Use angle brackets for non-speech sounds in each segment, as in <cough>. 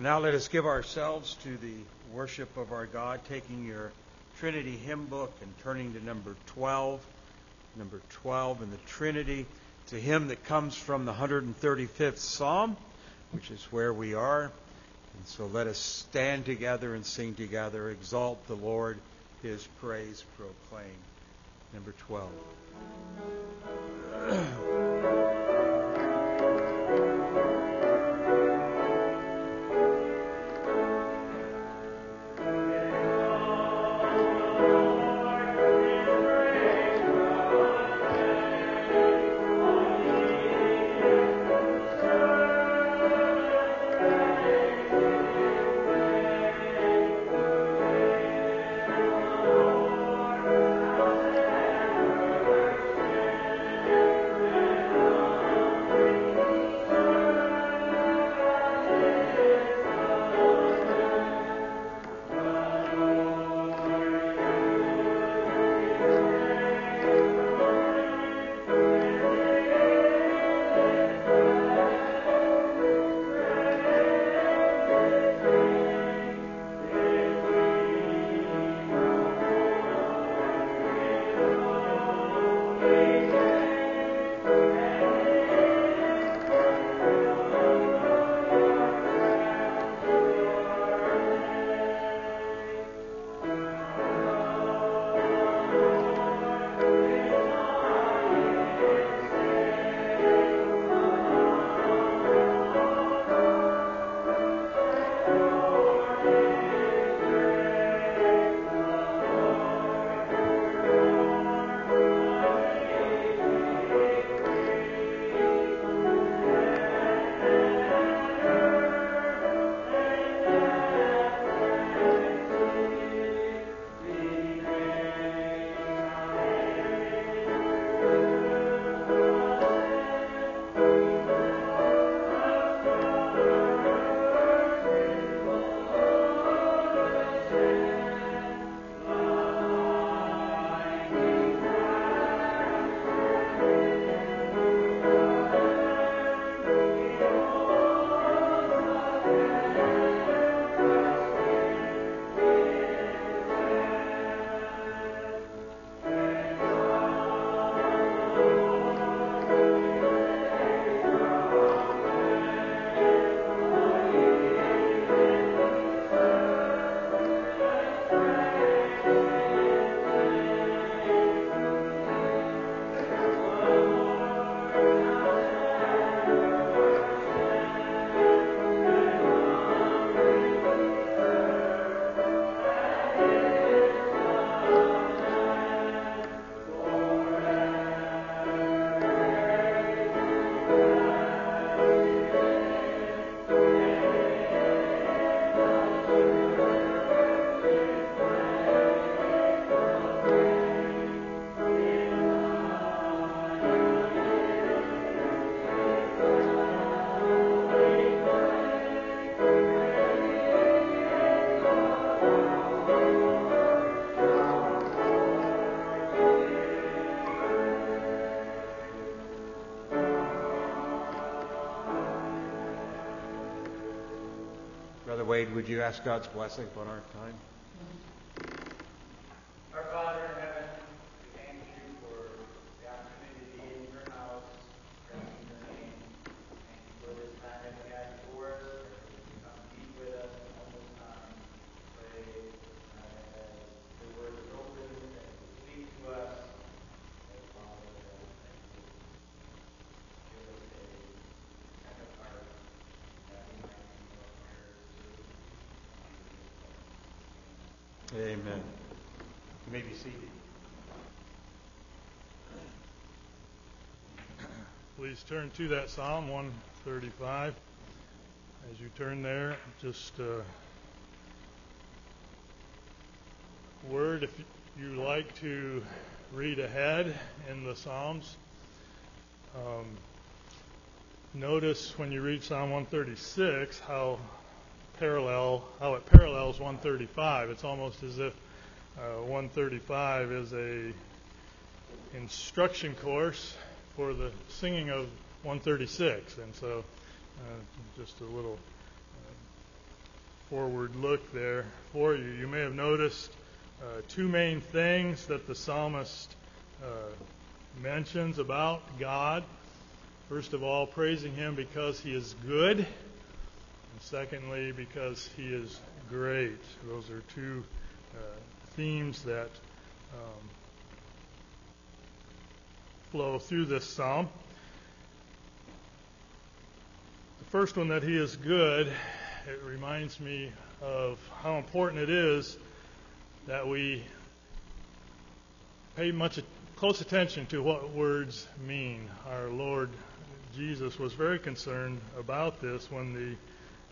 Now let us give ourselves to the worship of our God, taking your Trinity hymn book and turning to number 12. Number 12 in the Trinity. to hymn that comes from the 135th Psalm, which is where we are. And so let us stand together and sing together. Exalt the Lord, his praise proclaim. Number 12. <clears throat> would you ask God's blessing upon our time? Our Father in heaven, we thank you for the opportunity to be in your house, praising your name. Thank you for this time that you have before us, where you can come be with us all this time. Pray uh, that as the word is open, that you speak to us. That Father, that you give us a second heart, that we might be more prepared to serve you. Amen. You may be seated. Please turn to that Psalm 135. As you turn there, just a word if you like to read ahead in the Psalms. Um, notice when you read Psalm 136 how parallel how it parallels 135. It's almost as if uh, 135 is a instruction course for the singing of 136, and so uh, just a little uh, forward look there for you. You may have noticed uh, two main things that the psalmist uh, mentions about God. First of all, praising Him because He is good, and secondly, because He is great. Those are two uh, themes that um, flow through this psalm. The first one, that He is good, it reminds me of how important it is that we pay much close attention to what words mean. Our Lord Jesus was very concerned about this when the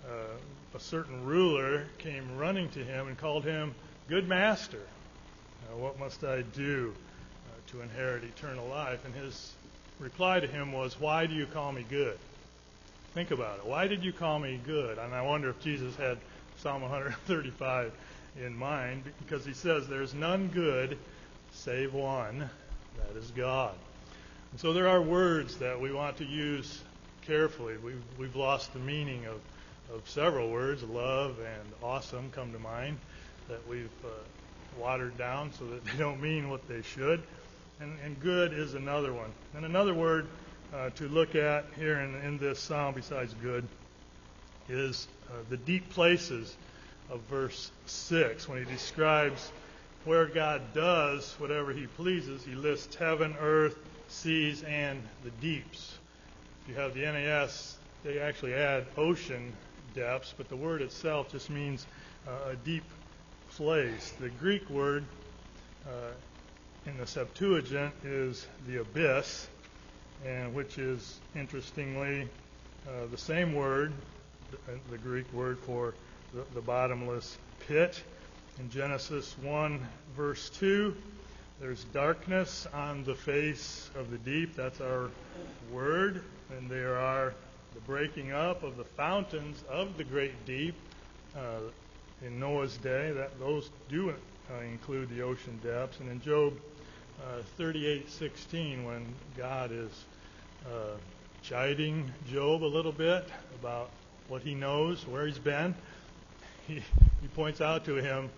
uh, a certain ruler came running to him and called him good master. Now, what must I do to inherit eternal life? And his reply to him was, Why do you call me good? Think about it. Why did you call me good? And I wonder if Jesus had Psalm 135 in mind because he says, There's none good save one, that is God. And so there are words that we want to use carefully. We've, we've lost the meaning of, of several words. Love and awesome come to mind that we've uh, watered down so that they don't mean what they should. And, and good is another one. And another word uh, to look at here in, in this psalm, besides good, is uh, the deep places of verse 6 when he describes where God does whatever he pleases. He lists heaven, earth, seas, and the deeps. If you have the NAS, they actually add ocean depths, but the word itself just means uh, a deep place. The Greek word uh, in the Septuagint is the abyss, and which is interestingly uh, the same word, the, Greek word for the, the bottomless pit. In Genesis 1, verse 2, there's darkness on the face of the deep. That's our word. And there are the breaking up of the fountains of the great deep uh, in Noah's day. That those do uh, include the ocean depths. And in Job 38:16, when God is uh, chiding Job a little bit about what he knows, where he's been, he, he points out to him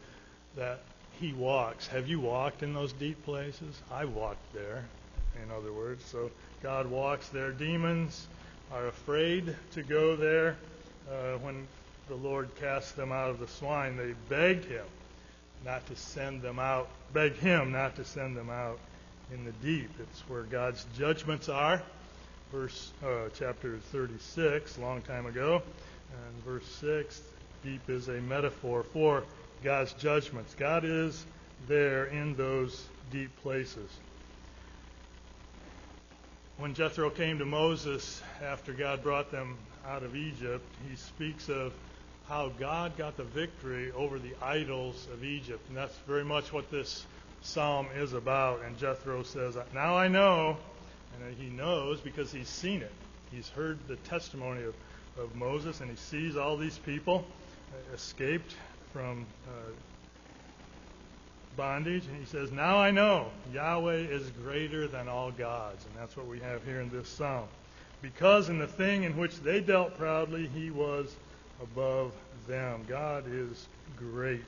that he walks. Have you walked in those deep places? I walked there, in other words. So God walks there. Demons are afraid to go there. Uh, when the Lord cast them out of the swine, they begged him not to send them out, begged him not to send them out in the deep. It's where God's judgments are. Verse uh, chapter 36, a long time ago, and verse 6, deep is a metaphor for God's judgments. God is there in those deep places. When Jethro came to Moses after God brought them out of Egypt, he speaks of how God got the victory over the idols of Egypt. And that's very much what this psalm is about. And Jethro says, Now I know. And he knows because he's seen it. He's heard the testimony of, of Moses, and he sees all these people escaped from uh, bondage. And he says, Now I know Yahweh is greater than all gods. And that's what we have here in this psalm. Because in the thing in which they dealt proudly, he was above them. God is great.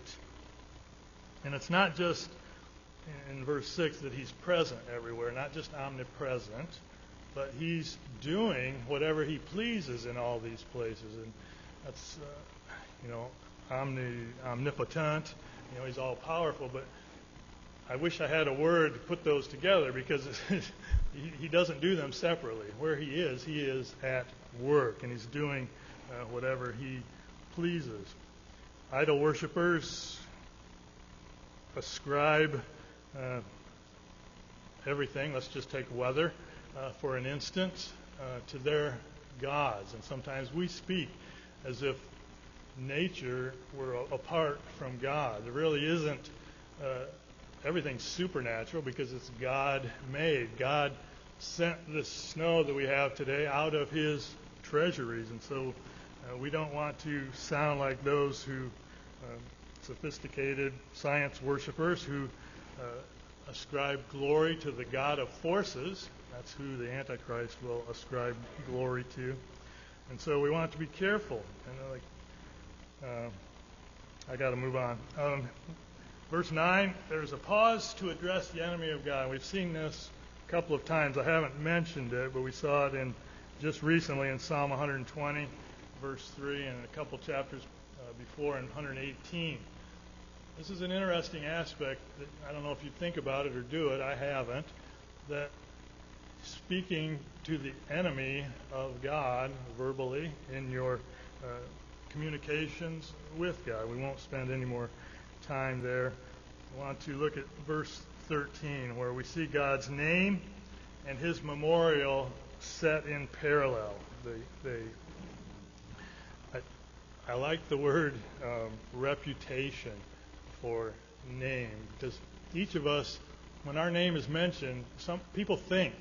And it's not just in verse 6 that he's present everywhere, not just omnipresent, but he's doing whatever he pleases in all these places. And that's, uh, you know, omni, omnipotent. You know, he's all powerful. But I wish I had a word to put those together because <laughs> he, he doesn't do them separately. Where he is, he is at work and he's doing uh, whatever he pleases. Idol worshippers ascribe uh, everything. Let's just take weather uh, for an instant uh, to their gods. And sometimes we speak as if nature were apart from God. There really isn't uh, everything's supernatural because it's God made. God sent this snow that we have today out of His treasuries, and so uh, we don't want to sound like those who uh, sophisticated science worshippers who uh, ascribe glory to the God of forces. That's who the Antichrist will ascribe glory to. And so we want to be careful. And like uh, I got to move on. Um, verse 9, there's a pause to address the enemy of God. We've seen this a couple of times. I haven't mentioned it, but we saw it in just recently in Psalm 120, verse 3, and a couple chapters uh, before in 118. This is an interesting aspect that I don't know if you think about it or do it. I haven't. That speaking to the enemy of God verbally in your uh, communications with God. We won't spend any more time there. I want to look at verse 13 where we see God's name and his memorial set in parallel. They, they, I, like the word um, reputation for name because each of us, when our name is mentioned, some people think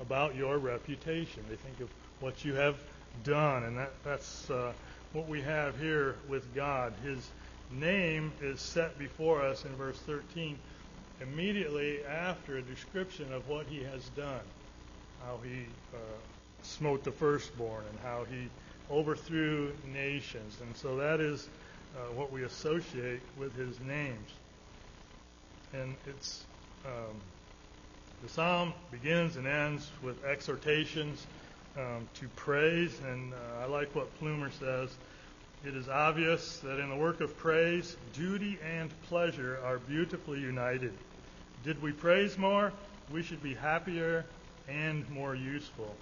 about your reputation. They think of what you have done, and that, that's uh, what we have here with God. His name is set before us in verse 13 immediately after a description of what he has done, how he uh, smote the firstborn, and how he overthrew nations. And so that is uh, what we associate with his names. And it's um, the psalm begins and ends with exhortations um, to praise, and uh, I like what Plumer says. It is obvious that in the work of praise, duty and pleasure are beautifully united. Did we praise more, we should be happier and more useful.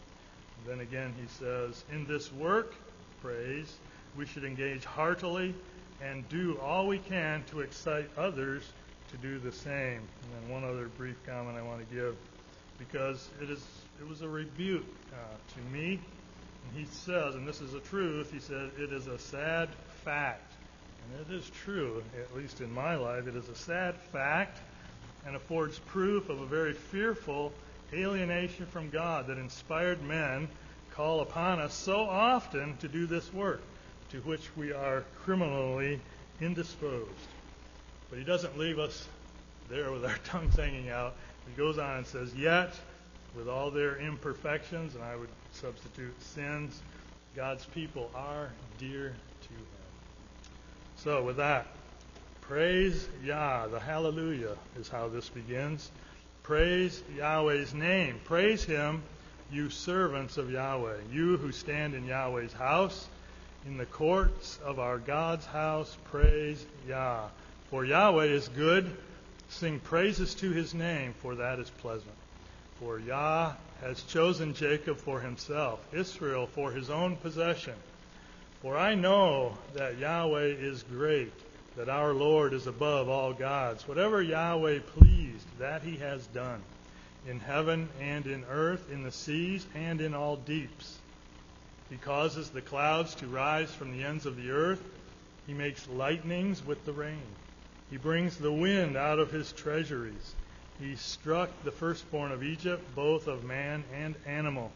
Then again, he says, in this work, praise, we should engage heartily and do all we can to excite others to do the same. And then one other brief comment I want to give, because it is it was a rebuke uh, to me. And he says, and this is a truth, he said, it is a sad fact. And it is true, at least in my life, it is a sad fact and affords proof of a very fearful alienation from God that inspired men call upon us so often to do this work, to which we are criminally indisposed. But he doesn't leave us there with our <laughs> tongues hanging out. He goes on and says, Yet, with all their imperfections, and I would substitute sins, God's people are dear to him. So, with that, praise Yah. The hallelujah is how this begins. Praise Yahweh's name. Praise him, you servants of Yahweh, you who stand in Yahweh's house. In the courts of our God's house, praise Yah. For Yahweh is good. Sing praises to his name, for that is pleasant. For Yah has chosen Jacob for himself, Israel for his own possession. For I know that Yahweh is great, that our Lord is above all gods. Whatever Yahweh pleased, that he has done, in heaven and in earth, in the seas and in all deeps. He causes the clouds to rise from the ends of the earth. He makes lightnings with the rain. He brings the wind out of his treasuries. He struck the firstborn of Egypt, both of man and animal.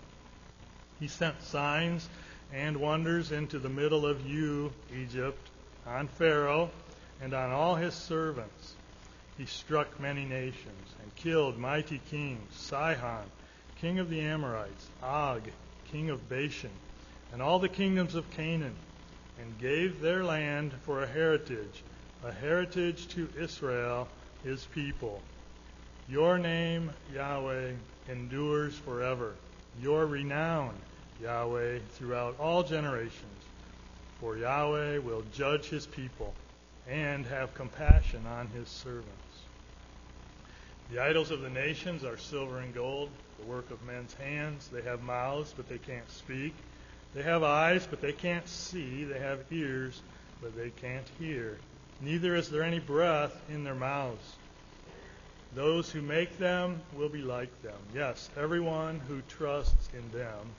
He sent signs and wonders into the middle of you, Egypt, on Pharaoh and on all his servants. He struck many nations and killed mighty kings Sihon, king of the Amorites, Og, king of Bashan, and all the kingdoms of Canaan, and gave their land for a heritage, a heritage to Israel, his people. Your name, Yahweh, endures forever. Your renown, Yahweh, throughout all generations. For Yahweh will judge his people and have compassion on his servants. The idols of the nations are silver and gold, the work of men's hands. They have mouths, but they can't speak. They have eyes, but they can't see. They have ears, but they can't hear. Neither is there any breath in their mouths. Those who make them will be like them. Yes, everyone who trusts in them.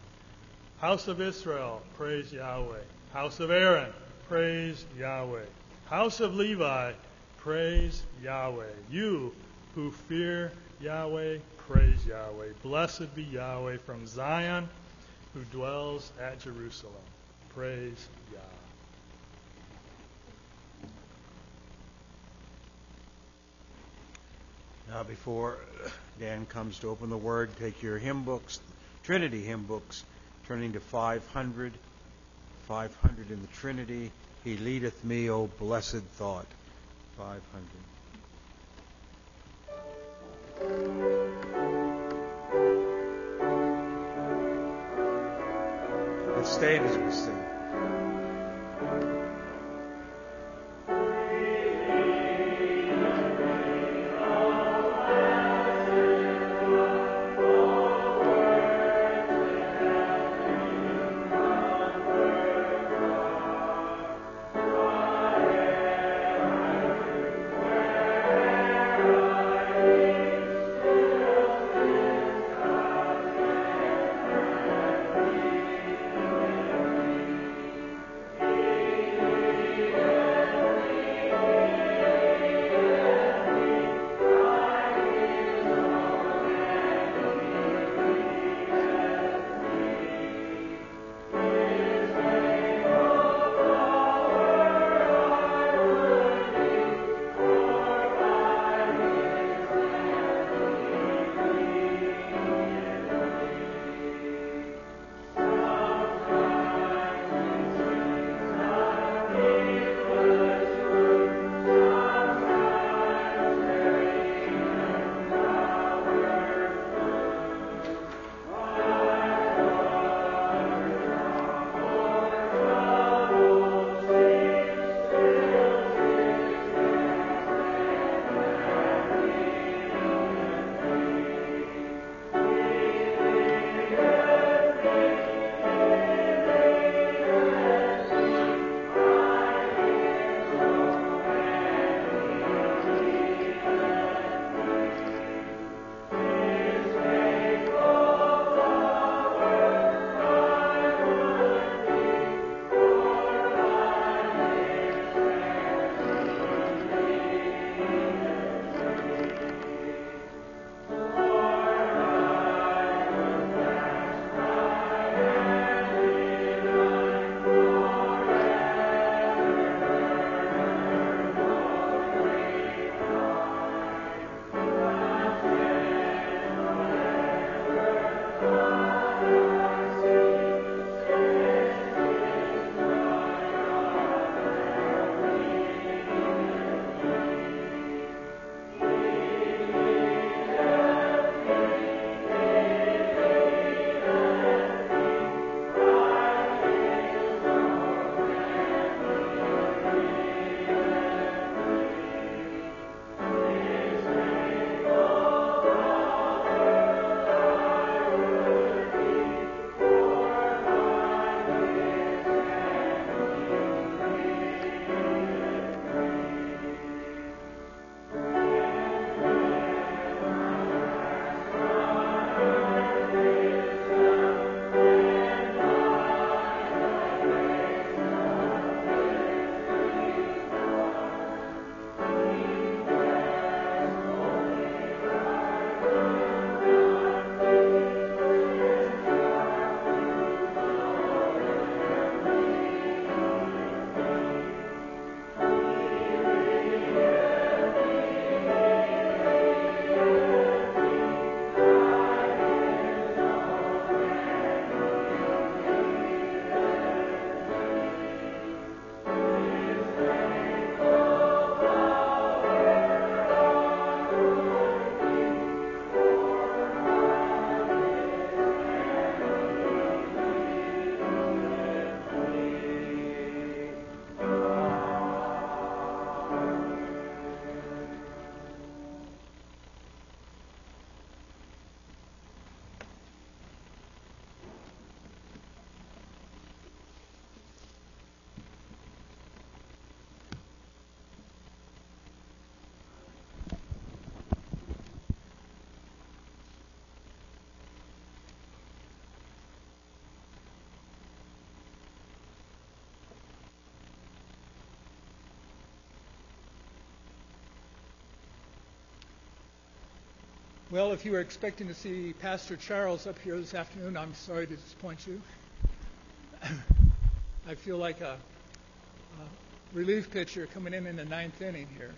House of Israel, praise Yahweh. House of Aaron, praise Yahweh. House of Levi, praise Yahweh. You who fear Yahweh, praise Yahweh. Blessed be Yahweh from Zion, who dwells at Jerusalem. Praise Yah. Now, before Dan comes to open the Word, take your hymn books, Trinity hymn books, turning to 500, 500 in the Trinity, He leadeth me, O blessed thought. 500. Let's stand as we sing. Well, if you were expecting to see Pastor Charles up here this afternoon, I'm sorry to disappoint you. I feel like a, a relief pitcher coming in in the ninth inning here.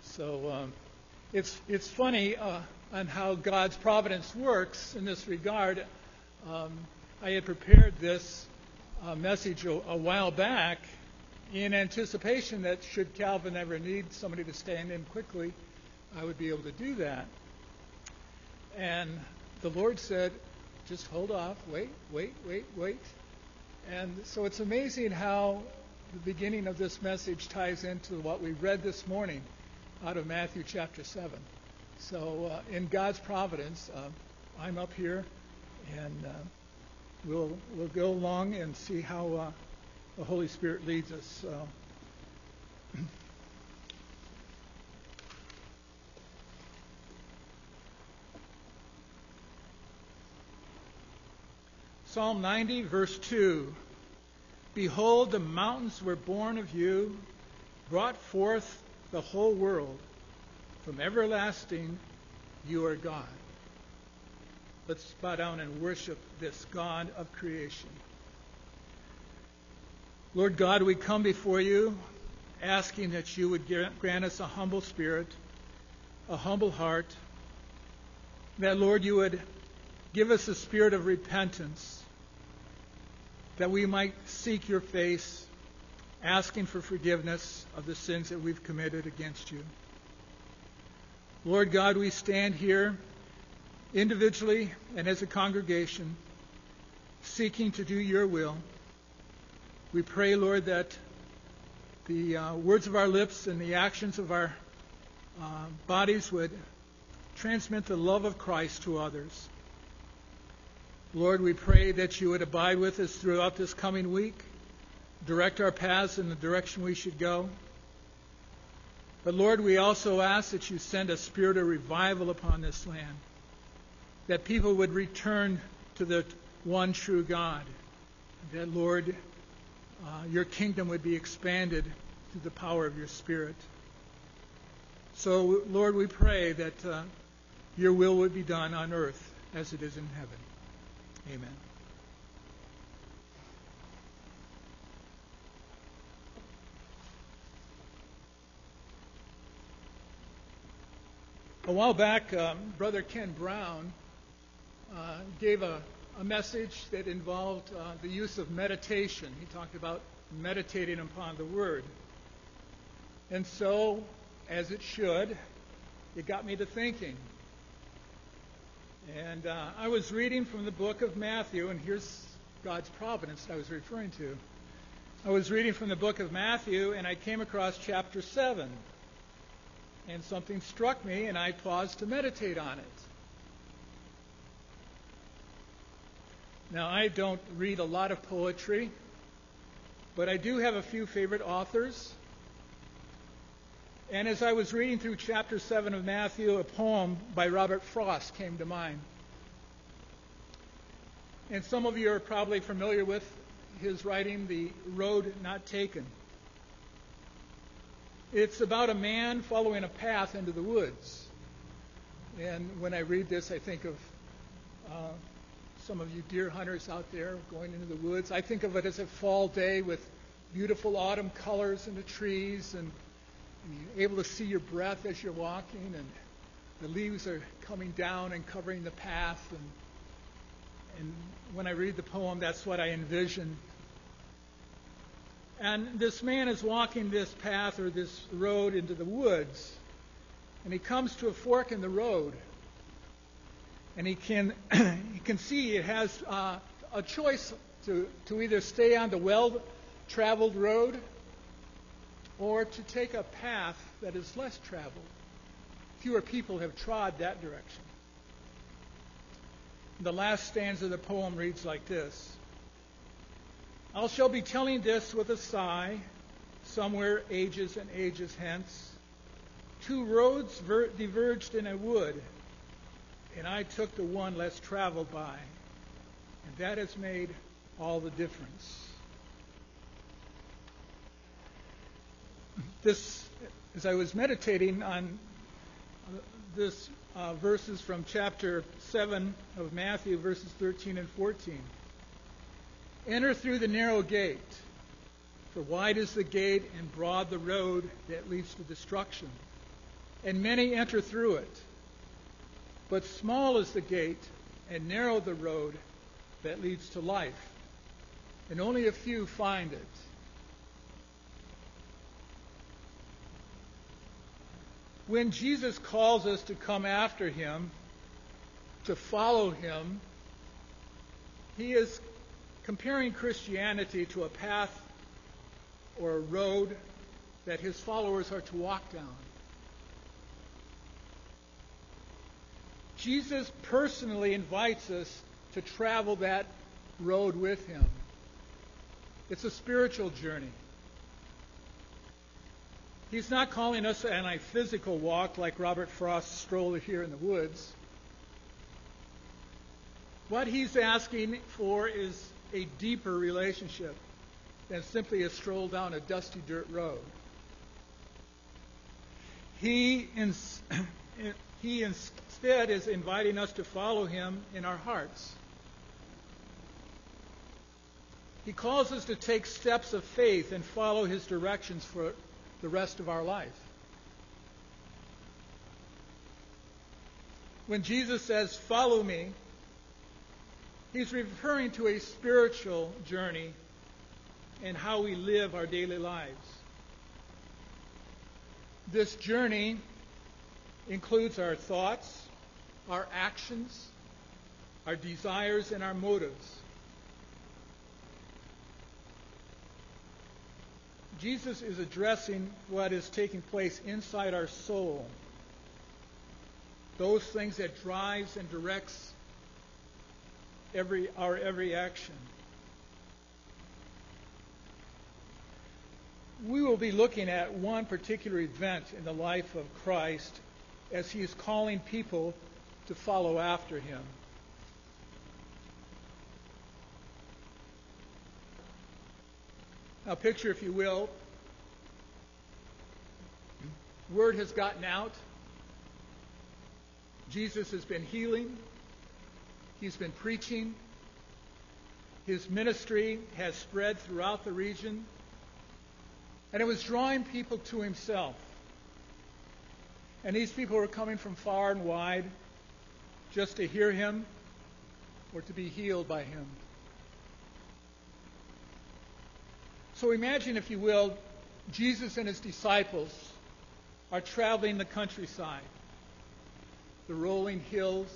So um, it's it's funny uh, on how God's providence works in this regard. Um, I had prepared this uh, message a, a while back, in anticipation that should Calvin ever need somebody to stand in quickly, I would be able to do that. And the Lord said, just hold off, wait, wait, wait, wait. And so it's amazing how the beginning of this message ties into what we read this morning out of Matthew chapter 7. So, uh, in God's providence, uh, I'm up here, and uh, we'll we'll go along and see how uh, the Holy Spirit leads us. Psalm 90, verse 2. Behold, the mountains were born of you, brought forth the whole world. From everlasting, you are God. Let's bow down and worship this God of creation. Lord God, we come before you asking that you would grant us a humble spirit, a humble heart, that, Lord, you would give us a spirit of repentance, that we might seek your face, asking for forgiveness of the sins that we've committed against you. Lord God, we stand here individually and as a congregation seeking to do your will. We pray, Lord, that the uh, words of our lips and the actions of our uh, bodies would transmit the love of Christ to others. Lord, we pray that you would abide with us throughout this coming week, direct our paths in the direction we should go. But Lord, we also ask that you send a spirit of revival upon this land, that people would return to the one true God, that, Lord, uh, your kingdom would be expanded through the power of your Spirit. So, Lord, we pray that uh, your will would be done on earth as it is in heaven. Amen. A while back, um, Brother Ken Brown uh, gave a, a, message that involved uh, the use of meditation. He talked about meditating upon the Word. And so, as it should, it got me to thinking. And uh, I was reading from the book of Matthew, and here's God's providence I was referring to. I was reading from the book of Matthew, and I came across chapter 7 and something struck me, and I paused to meditate on it. Now, I don't read a lot of poetry, but I do have a few favorite authors. And as I was reading through chapter 7 of Matthew, a poem by Robert Frost came to mind. And some of you are probably familiar with his writing, The Road Not Taken. It's about a man following a path into the woods. And when I read this, I think of uh, some of you deer hunters out there going into the woods. I think of it as a fall day with beautiful autumn colors in the trees and, you're able to see your breath as you're walking and the leaves are coming down and covering the path and and when I read the poem that's what I envision and this man is walking this path or this road into the woods. And he comes to a fork in the road. And he can, <clears throat> he can see it has uh, a choice to, to either stay on the well traveled road or to take a path that is less traveled. Fewer people have trod that direction. The last stanza of the poem reads like this I shall be telling this with a sigh, somewhere ages and ages hence. Two roads ver- diverged in a wood, and I took the one less traveled by. And that has made all the difference. This, as I was meditating on this uh, verses from chapter 7 of Matthew, verses 13 and 14. Enter through the narrow gate, for wide is the gate and broad the road that leads to destruction, and many enter through it. But small is the gate and narrow the road that leads to life, and only a few find it. When Jesus calls us to come after him, to follow him, he is comparing Christianity to a path or a road that his followers are to walk down. Jesus personally invites us to travel that road with him. It's a spiritual journey. He's not calling us on a physical walk like Robert Frost's stroller here in the woods. What he's asking for is a deeper relationship than simply a stroll down a dusty dirt road. He, ins- <clears throat> he instead is inviting us to follow him in our hearts. He calls us to take steps of faith and follow his directions for the rest of our life. When Jesus says, Follow me, he's referring to a spiritual journey and how we live our daily lives. This journey includes our thoughts, our actions, our desires, and our motives. Jesus is addressing what is taking place inside our soul. Those things that drives and directs every our every action. We will be looking at one particular event in the life of Christ as he is calling people to follow after him. Now, picture, if you will, word has gotten out. Jesus has been healing. He's been preaching. His ministry has spread throughout the region. And it was drawing people to himself. And these people were coming from far and wide just to hear him or to be healed by him. So imagine, if you will, Jesus and his disciples are traveling the countryside, the rolling hills,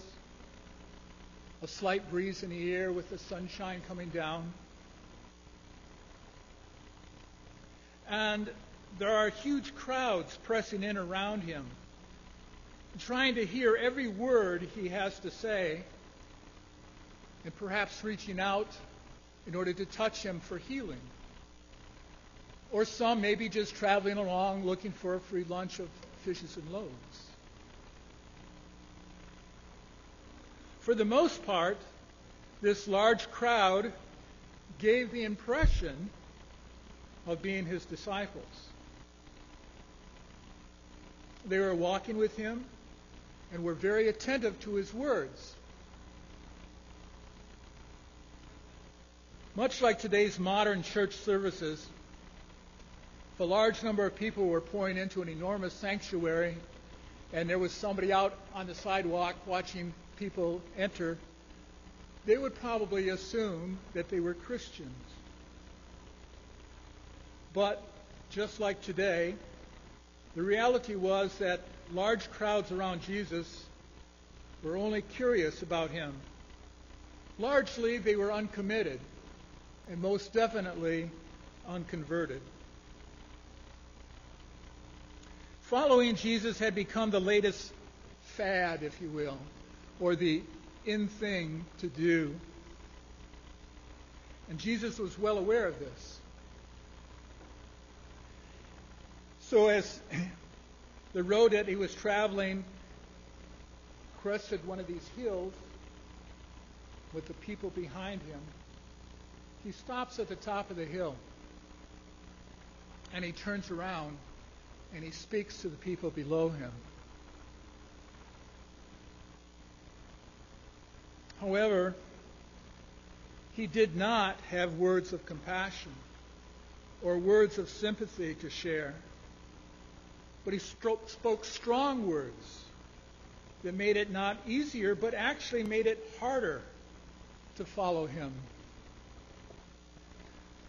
a slight breeze in the air with the sunshine coming down. And there are huge crowds pressing in around him, trying to hear every word he has to say, and perhaps reaching out in order to touch him for healing. Or some maybe just traveling along looking for a free lunch of fishes and loaves. For the most part, this large crowd gave the impression of being his disciples. They were walking with him and were very attentive to his words. Much like today's modern church services, a large number of people were pouring into an enormous sanctuary and there was somebody out on the sidewalk watching people enter, they would probably assume that they were Christians. But just like today, the reality was that large crowds around Jesus were only curious about him. Largely, they were uncommitted, and most definitely unconverted. Following Jesus had become the latest fad, if you will, or the in thing to do. And Jesus was well aware of this. So, as <clears throat> the road that he was traveling crested one of these hills with the people behind him, he stops at the top of the hill and he turns around and he speaks to the people below him. However, he did not have words of compassion or words of sympathy to share, but he spoke strong words that made it not easier, but actually made it harder to follow him.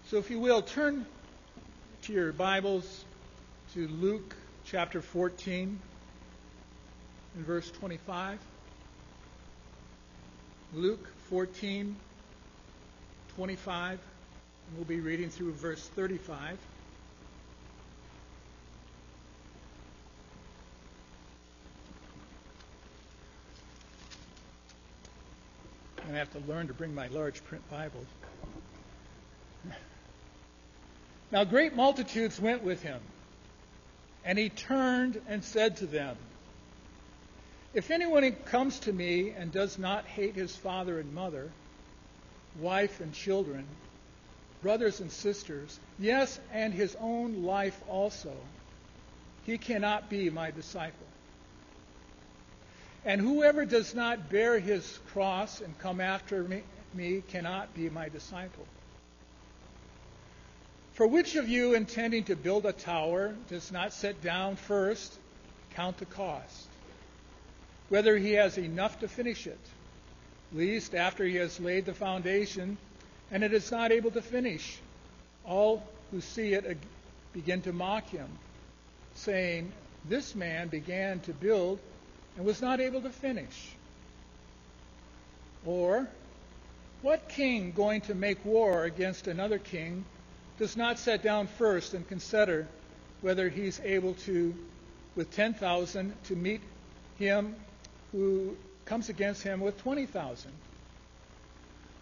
So, if you will, turn to your Bibles to Luke chapter 14. and verse 25. Luke 14, 25. And we'll be reading through verse 35. I'm going to have to learn to bring my large print Bible. Now great multitudes went with him, and he turned and said to them, If anyone comes to me and does not hate his father and mother, wife and children, brothers and sisters, yes, and his own life also, he cannot be my disciple. And whoever does not bear his cross and come after me, me cannot be my disciple. For which of you intending to build a tower does not sit down first, count the cost, whether he has enough to finish it, least after he has laid the foundation and it is not able to finish, all who see it begin to mock him, saying, This man began to build and was not able to finish. Or, what king going to make war against another king does not sit down first and consider whether he's able to, with 10,000, to meet him who comes against him with 20,000?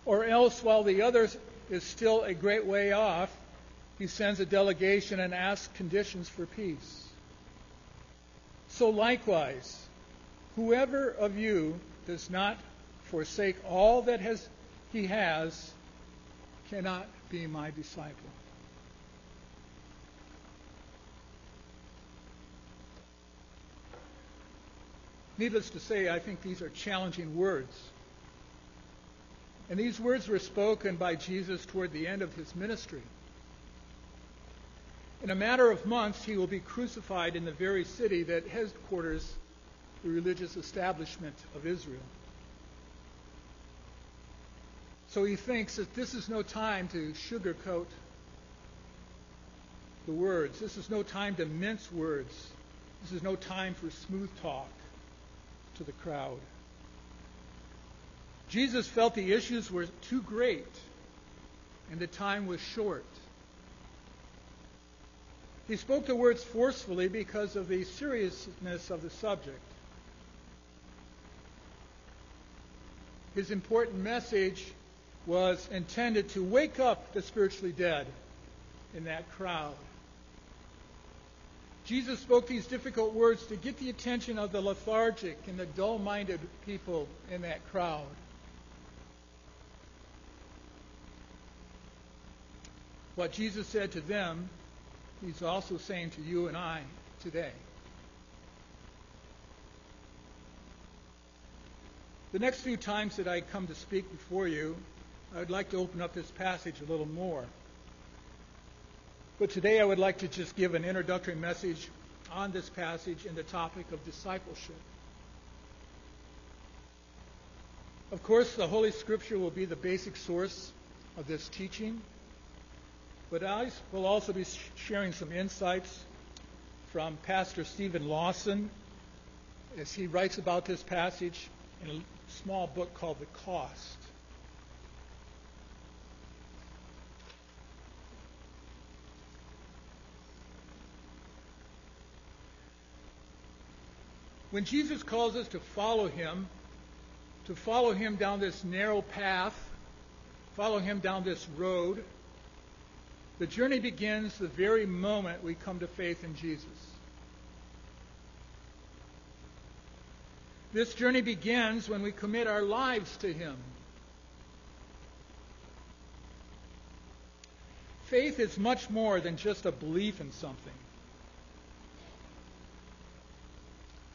Or else, while the other is still a great way off, he sends a delegation and asks conditions for peace. So likewise, Whoever of you does not forsake all that has, he has cannot be my disciple. Needless to say, I think these are challenging words. And these words were spoken by Jesus toward the end of his ministry. In a matter of months, he will be crucified in the very city that headquarters the religious establishment of Israel. So he thinks that this is no time to sugarcoat the words. This is no time to mince words. This is no time for smooth talk to the crowd. Jesus felt the issues were too great and the time was short. He spoke the words forcefully because of the seriousness of the subject. his important message was intended to wake up the spiritually dead in that crowd. Jesus spoke these difficult words to get the attention of the lethargic and the dull minded people in that crowd. What Jesus said to them, he's also saying to you and I today. The next few times that I come to speak before you, I would like to open up this passage a little more. But today I would like to just give an introductory message on this passage and the topic of discipleship. Of course, the Holy Scripture will be the basic source of this teaching, but I will also be sharing some insights from Pastor Steven Lawson as he writes about this passage in a small book called The Cost. When Jesus calls us to follow him, to follow him down this narrow path, follow him down this road, the journey begins the very moment we come to faith in Jesus. This journey begins when we commit our lives to Him. Faith is much more than just a belief in something.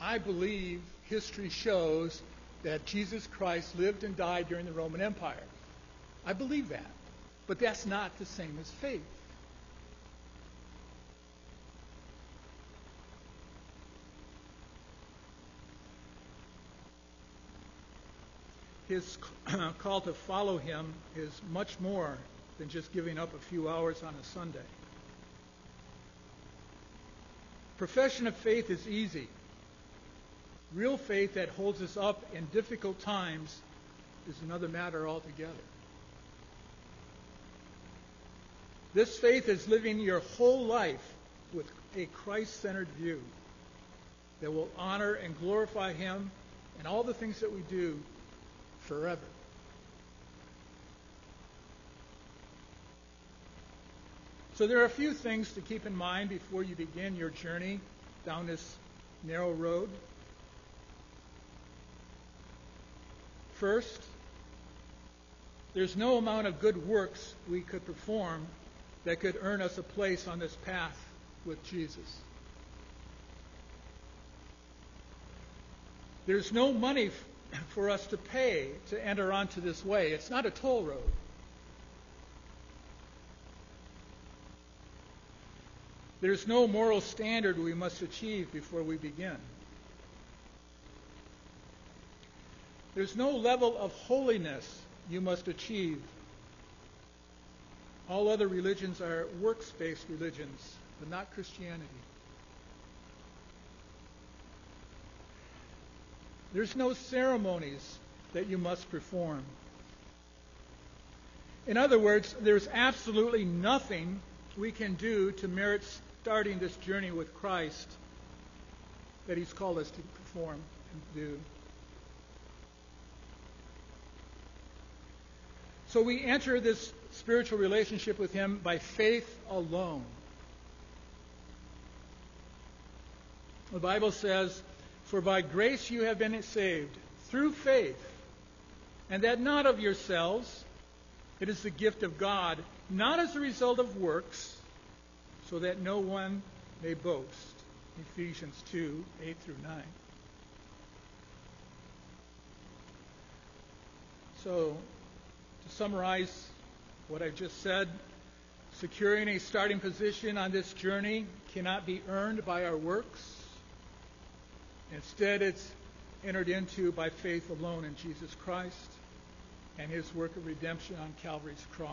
I believe history shows that Jesus Christ lived and died during the Roman Empire. I believe that. But that's not the same as faith. his <clears throat> call to follow him is much more than just giving up a few hours on a Sunday. Profession of faith is easy. Real faith that holds us up in difficult times is another matter altogether. This faith is living your whole life with a Christ centered view that will honor and glorify Him in all the things that we do forever. So there are a few things to keep in mind before you begin your journey down this narrow road. First, there's no amount of good works we could perform that could earn us a place on this path with Jesus. There's no money <laughs> for us to pay to enter onto this way. It's not a toll road. There's no moral standard we must achieve before we begin. There's no level of holiness you must achieve. All other religions are works based religions, but not Christianity. There's no ceremonies that you must perform. In other words, there's absolutely nothing we can do to merit starting this journey with Christ that He's called us to perform and do. So we enter this spiritual relationship with Him by faith alone. The Bible says, For by grace you have been saved, through faith, and that not of yourselves. It is the gift of God, not as a result of works, so that no one may boast. Ephesians 2 8 through 9. So, summarize what I've just said, securing a starting position on this journey cannot be earned by our works. Instead, it's entered into by faith alone in Jesus Christ and his work of redemption on Calvary's cross.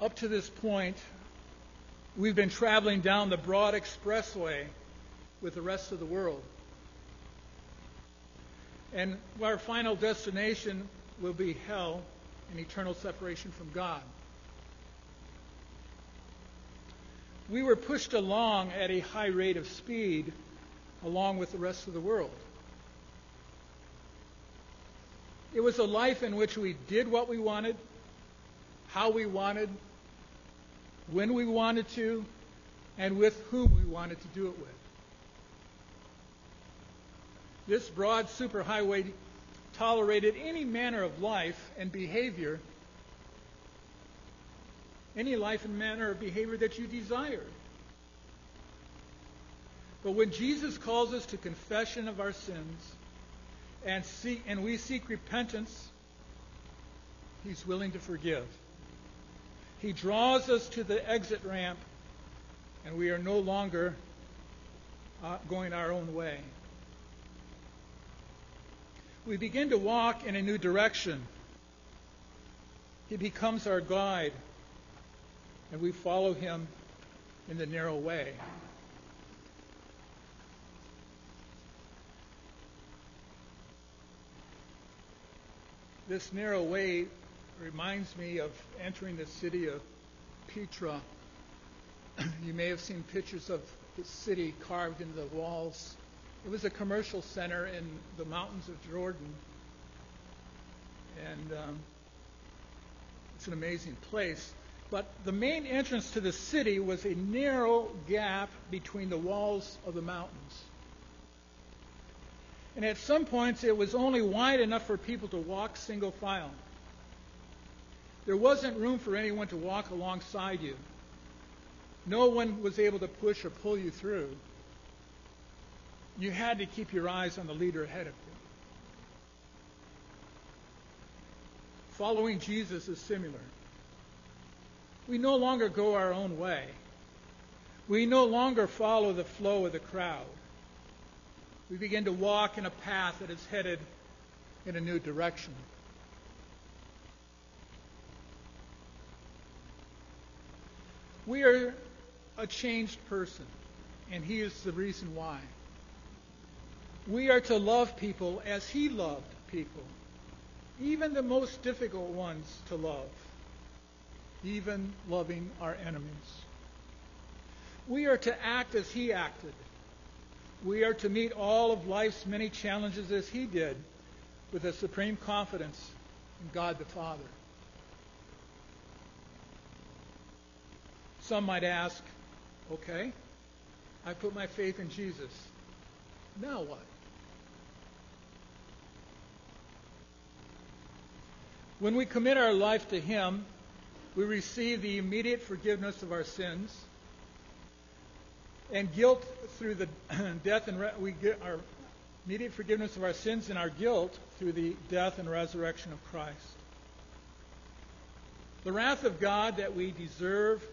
Up to this point, we've been traveling down the broad expressway with the rest of the world. And our final destination will be hell and eternal separation from God. We were pushed along at a high rate of speed along with the rest of the world. It was a life in which we did what we wanted, how we wanted, when we wanted to, and with whom we wanted to do it with. This broad superhighway tolerated any manner of life and behavior, any life and manner of behavior that you desired. But when Jesus calls us to confession of our sins and, seek, and we seek repentance, He's willing to forgive. He draws us to the exit ramp, and we are no longer uh, going our own way. We begin to walk in a new direction. He becomes our guide, and we follow him in the narrow way. This narrow way reminds me of entering the city of Petra. <clears throat> you may have seen pictures of the city carved into the walls. It was a commercial center in the mountains of Jordan. And um, it's an amazing place. But the main entrance to the city was a narrow gap between the walls of the mountains. And at some points, it was only wide enough for people to walk single file. There wasn't room for anyone to walk alongside you. No one was able to push or pull you through. You had to keep your eyes on the leader ahead of you. Following Jesus is similar. We no longer go our own way. We no longer follow the flow of the crowd we begin to walk in a path that is headed in a new direction. We are a changed person, and He is the reason why. We are to love people as He loved people, even the most difficult ones to love, even loving our enemies. We are to act as He acted. We are to meet all of life's many challenges as He did, with a supreme confidence in God the Father. Some might ask, okay, I put my faith in Jesus. Now what? When we commit our life to Him, we receive the immediate forgiveness of our sins and guilt through the <clears throat> death and re- we get our immediate forgiveness of our sins and our guilt through the death and resurrection of Christ. The wrath of God that we deserve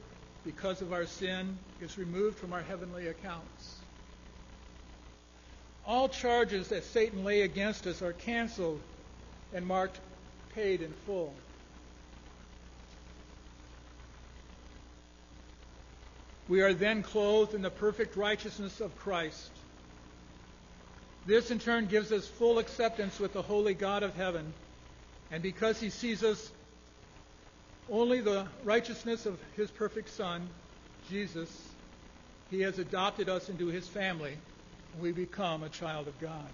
because of our sin is removed from our heavenly accounts. All charges that Satan lay against us are canceled and marked paid in full. We are then clothed in the perfect righteousness of Christ. This in turn gives us full acceptance with the holy God of heaven. And because he sees us only the righteousness of his perfect Son, Jesus, he has adopted us into his family, and we become a child of God.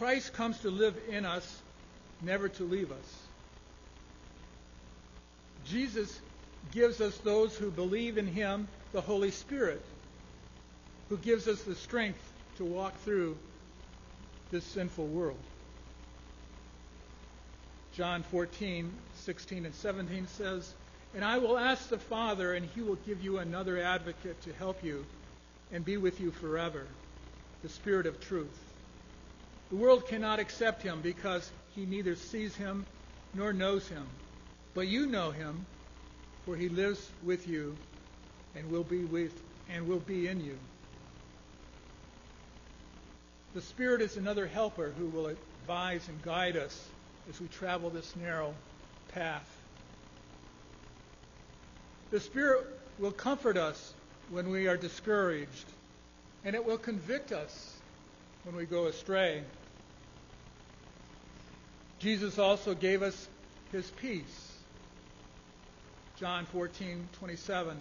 Christ comes to live in us, never to leave us. Jesus gives us those who believe in him the Holy Spirit, who gives us the strength to walk through this sinful world. John 14, 16, and 17 says, And I will ask the Father, and he will give you another advocate to help you and be with you forever, the Spirit of truth. The world cannot accept him because he neither sees him nor knows him. But you know him, for he lives with you and will be with and will be in you. The Spirit is another helper who will advise and guide us as we travel this narrow path. The Spirit will comfort us when we are discouraged, and it will convict us when we go astray. Jesus also gave us his peace. John 14:27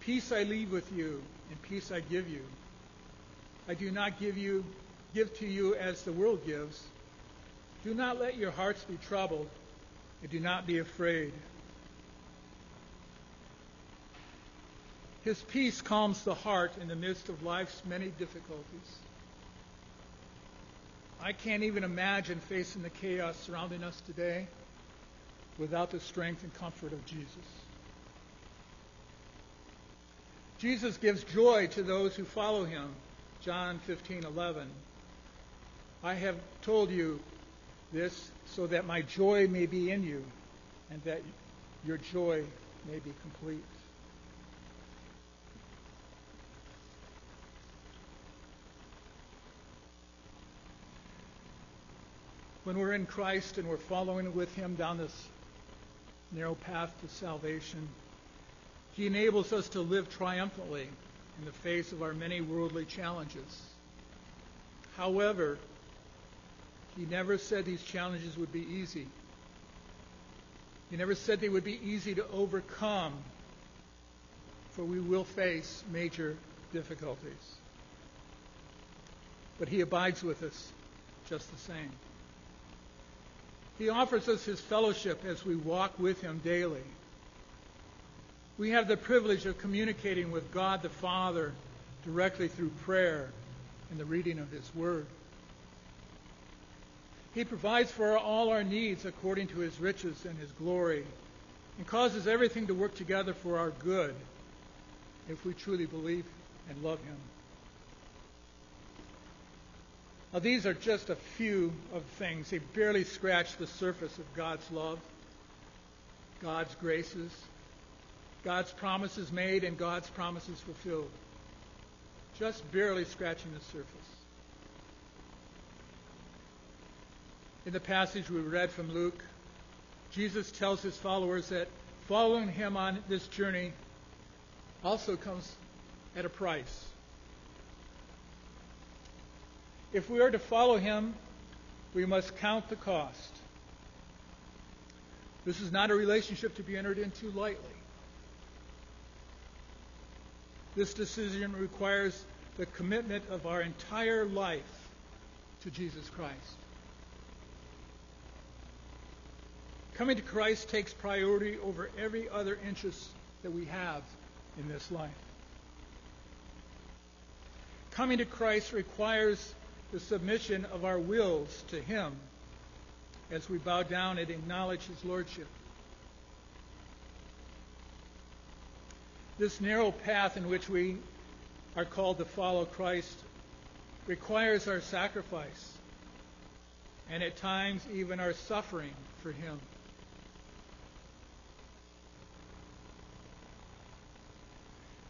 Peace I leave with you, and peace I give you. I do not give you give to you as the world gives. Do not let your hearts be troubled, and do not be afraid. His peace calms the heart in the midst of life's many difficulties. I can't even imagine facing the chaos surrounding us today without the strength and comfort of Jesus. Jesus gives joy to those who follow him. John 15:11. I have told you this so that my joy may be in you and that your joy may be complete. When we're in Christ and we're following with Him down this narrow path to salvation, He enables us to live triumphantly in the face of our many worldly challenges. However, he never said these challenges would be easy. He never said they would be easy to overcome, for we will face major difficulties. But He abides with us just the same. He offers us His fellowship as we walk with Him daily. We have the privilege of communicating with God the Father directly through prayer and the reading of His Word. He provides for all our needs according to his riches and his glory and causes everything to work together for our good if we truly believe and love him. Now, these are just a few of things. They barely scratch the surface of God's love, God's graces, God's promises made, and God's promises fulfilled. Just barely scratching the surface. In the passage we read from Luke Jesus tells his followers that following him on this journey also comes at a price. If we are to follow him, we must count the cost. This is not a relationship to be entered into lightly. This decision requires the commitment of our entire life to Jesus Christ. Coming to Christ takes priority over every other interest that we have in this life. Coming to Christ requires the submission of our wills to Him as we bow down and acknowledge His Lordship. This narrow path in which we are called to follow Christ requires our sacrifice and at times even our suffering for Him.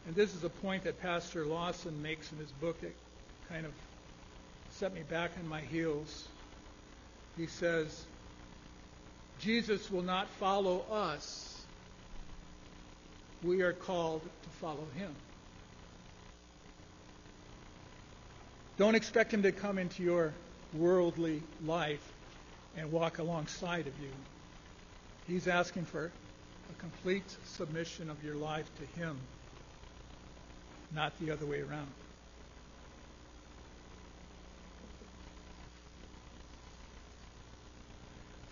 And this is a point that Pastor Lawson makes in his book that kind of set me back on my heels. He says, Jesus will not follow us. We are called to follow him. Don't expect him to come into your worldly life and walk alongside of you. He's asking for a complete submission of your life to him, not the other way around.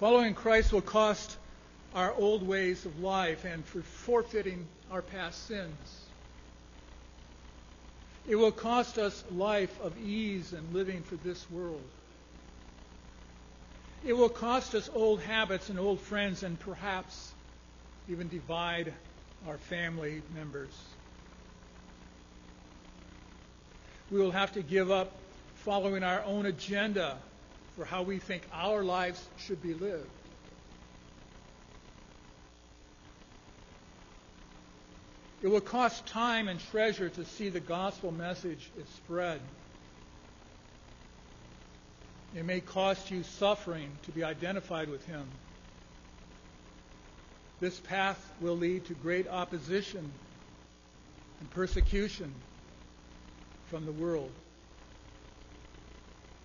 Following Christ will cost our old ways of life and for forfeiting our past sins. It will cost us life of ease and living for this world. It will cost us old habits and old friends and perhaps even divide our family members. We will have to give up following our own agenda for how we think our lives should be lived. It will cost time and treasure to see the gospel message is spread. It may cost you suffering to be identified with him. This path will lead to great opposition and persecution from the world.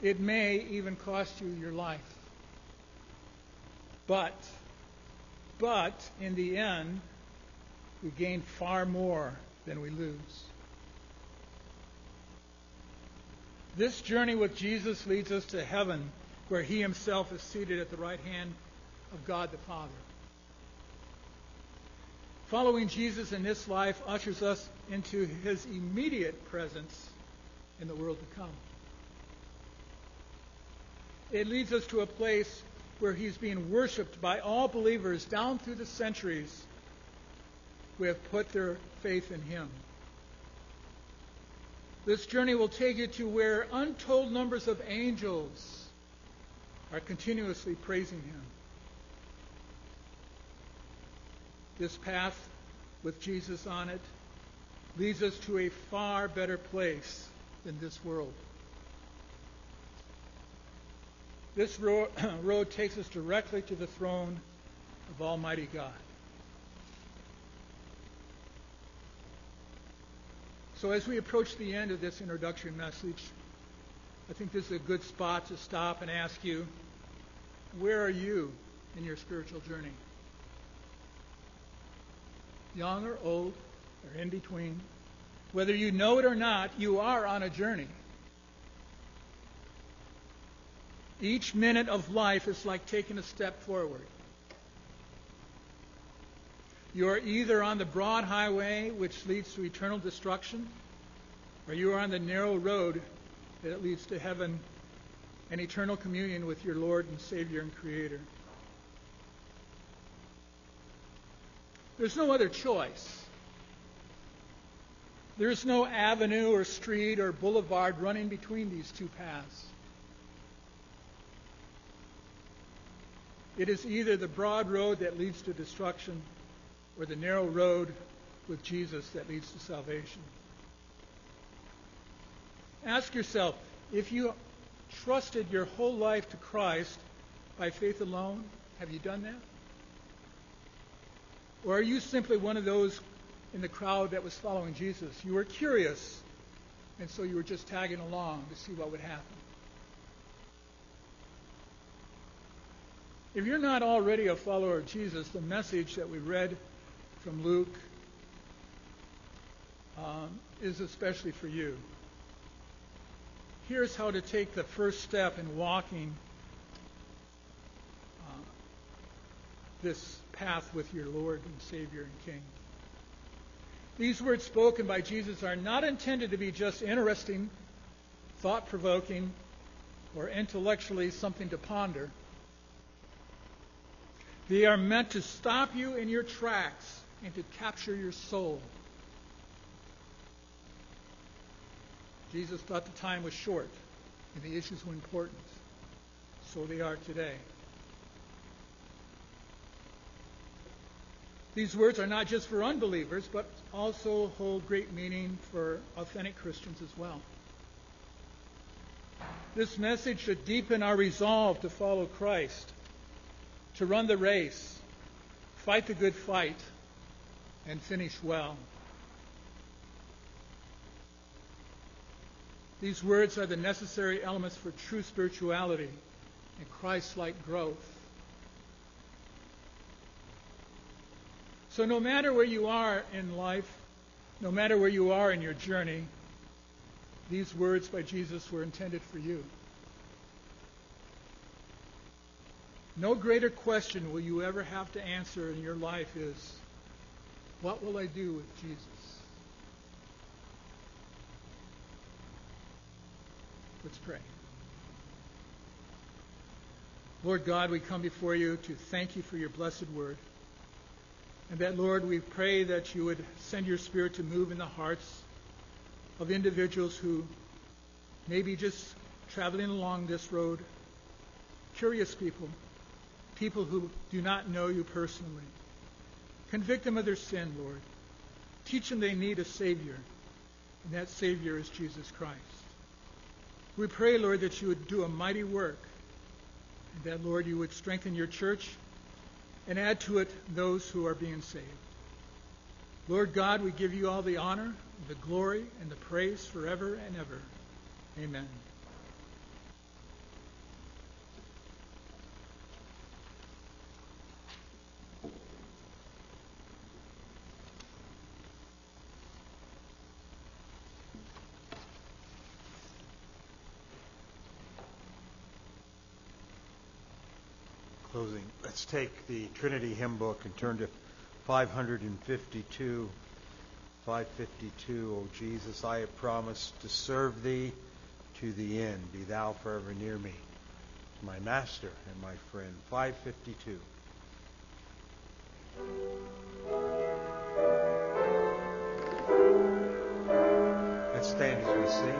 It may even cost you your life. But, but in the end, we gain far more than we lose. This journey with Jesus leads us to heaven, where he himself is seated at the right hand of God the Father. Following Jesus in this life ushers us into his immediate presence in the world to come. It leads us to a place where he's being worshiped by all believers down through the centuries who have put their faith in him. This journey will take you to where untold numbers of angels are continuously praising him. This path with Jesus on it leads us to a far better place than this world. This <clears throat> road, takes us directly to the throne of Almighty God. So, as we approach the end of this introductory message, I think this is a good spot to stop and ask you where are you in your spiritual journey? Young or old, or in between? Whether you know it or not, you are on a journey. Each minute of life is like taking a step forward. You are either on the broad highway, which leads to eternal destruction, or you are on the narrow road that leads to heaven and eternal communion with your Lord and Savior and Creator. There's no other choice. There's no avenue or street or boulevard running between these two paths. It is either the broad road that leads to destruction or the narrow road with Jesus that leads to salvation. Ask yourself if you trusted your whole life to Christ by faith alone, have you done that? Or are you simply one of those in the crowd that was following Jesus? You were curious, and so you were just tagging along to see what would happen. If you're not already a follower of Jesus, the message that we read from Luke um, is especially for you. Here's how to take the first step in walking uh, this path with your Lord and Savior and King. These words spoken by Jesus are not intended to be just interesting, thought provoking, or intellectually something to ponder. They are meant to stop you in your tracks and to capture your soul. Jesus thought the time was short and the issues were important. So they are today. These words are not just for unbelievers, but also hold great meaning for authentic Christians as well. This message should deepen our resolve to follow Christ, to run the race, fight the good fight, and finish well. These words are the necessary elements for true spirituality and Christ like growth. So, no matter where you are in life, no matter where you are in your journey, these words by Jesus were intended for you. No greater question will you ever have to answer in your life is, what will I do with Jesus? Let's pray. Lord God, we come before you to thank you for your blessed word. And that, Lord, we pray that you would send your Spirit to move in the hearts of individuals who may be just traveling along this road, curious people, people who do not know you personally. Convict them of their sin, Lord. Teach them they need a Savior, and that Savior is Jesus Christ. We pray, Lord, that you would do a mighty work, and that, Lord, you would strengthen your church and add to it those who are being saved. Lord God, we give you all the honor, the glory, and the praise forever and ever. Amen. Let's take the Trinity hymn book and turn to 552. 552, O Jesus, I have promised to serve thee to the end. Be thou forever near me, my master and my friend. 552. Let's stand as we sing.